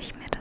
ich mir das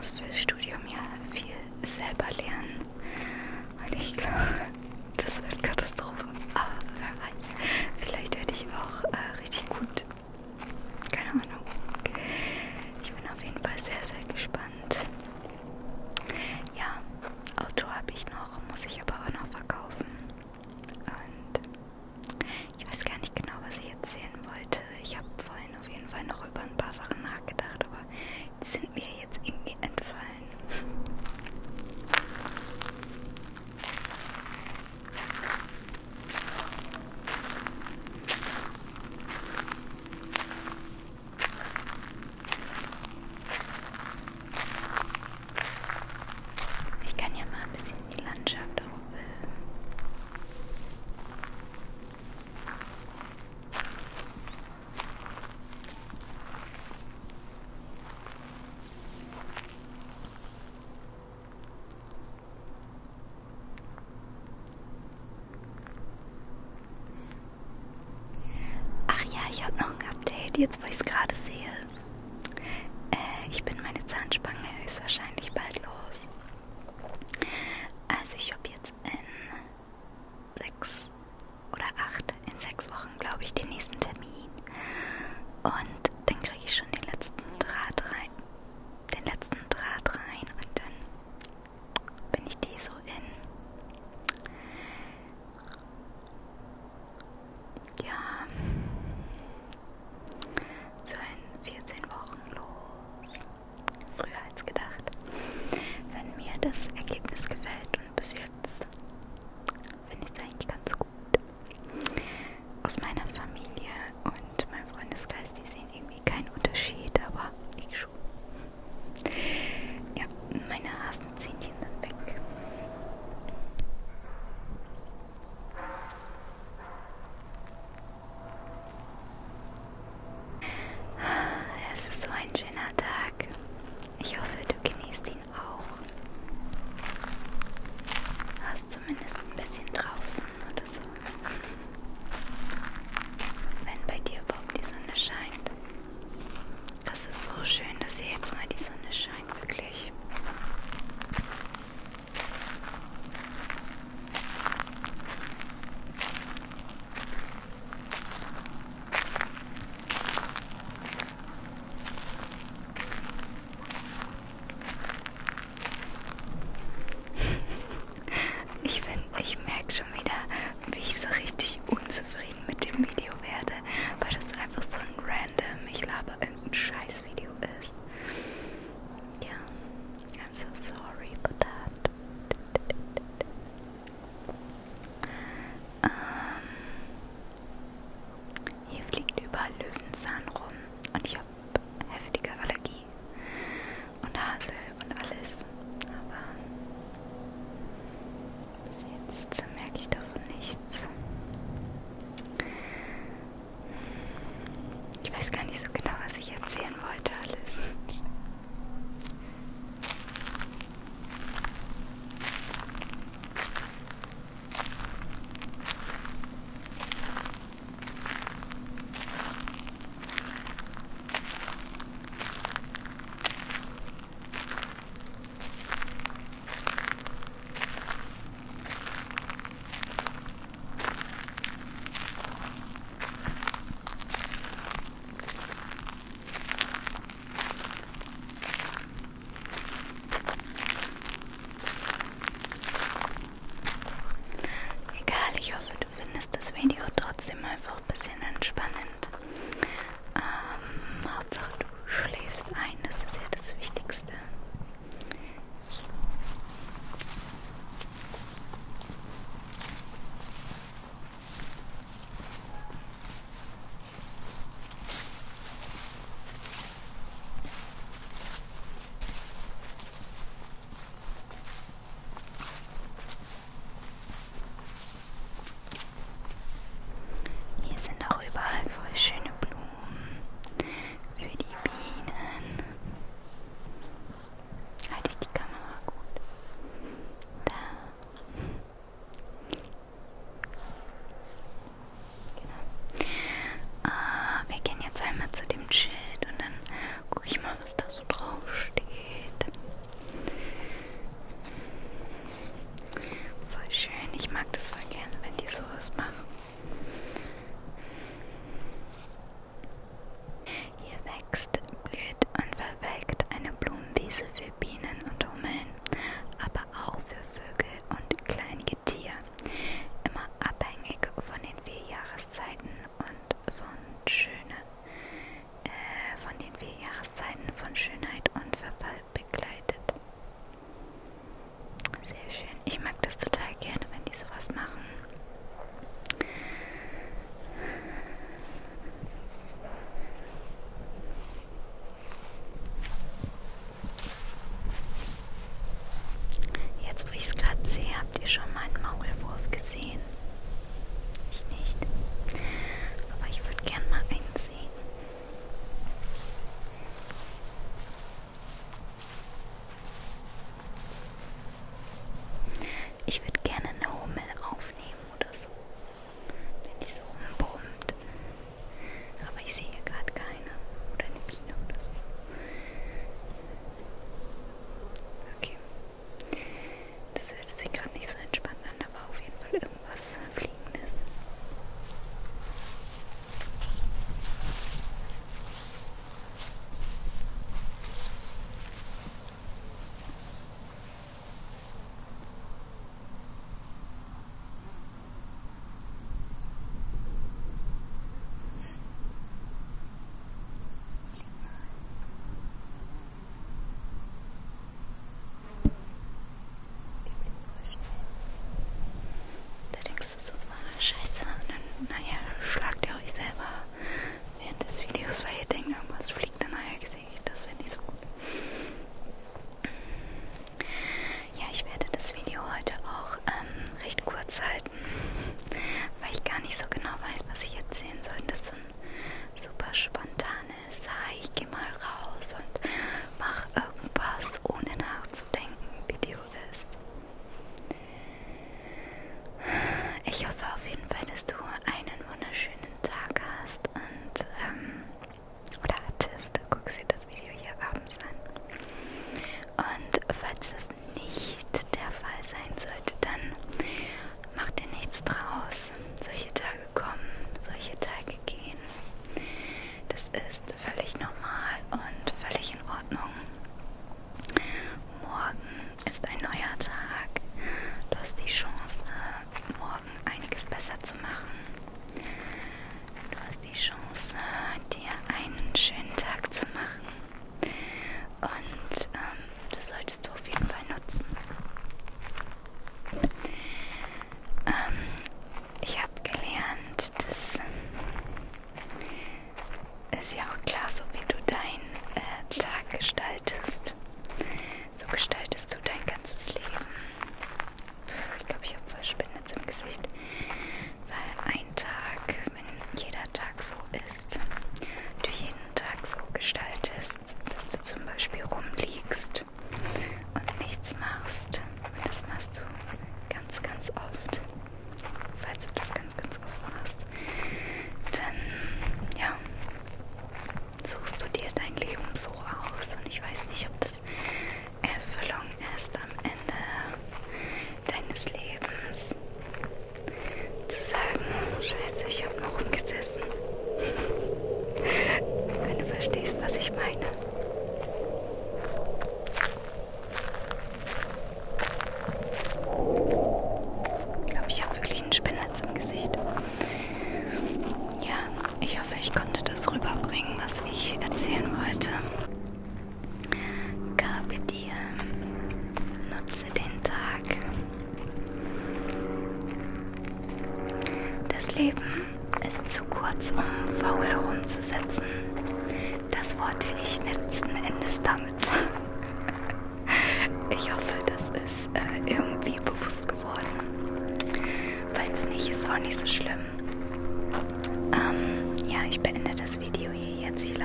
muss fürs Studium ja viel selber lernen. ich habe noch ein Update, jetzt wo ich es gerade sehe. Äh, ich bin meine Zahnspange höchstwahrscheinlich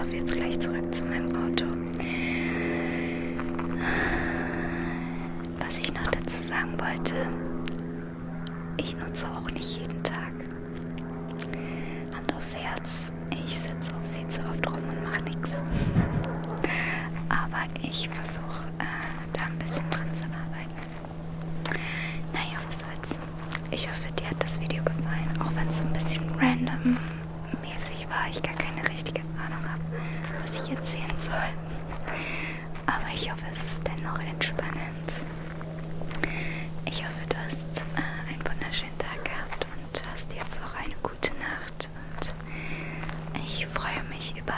laufe jetzt gleich zurück zu meinem Auto. Was ich noch dazu sagen wollte, ich nutze auch nicht jeden Tag. Hand aufs Herz, ich sitze auch viel zu oft rum und mache nichts. Aber ich versuche ich erzählen soll. Aber ich hoffe, es ist dennoch entspannend. Ich hoffe, du hast äh, einen wunderschönen Tag gehabt und hast jetzt auch eine gute Nacht. Und ich freue mich über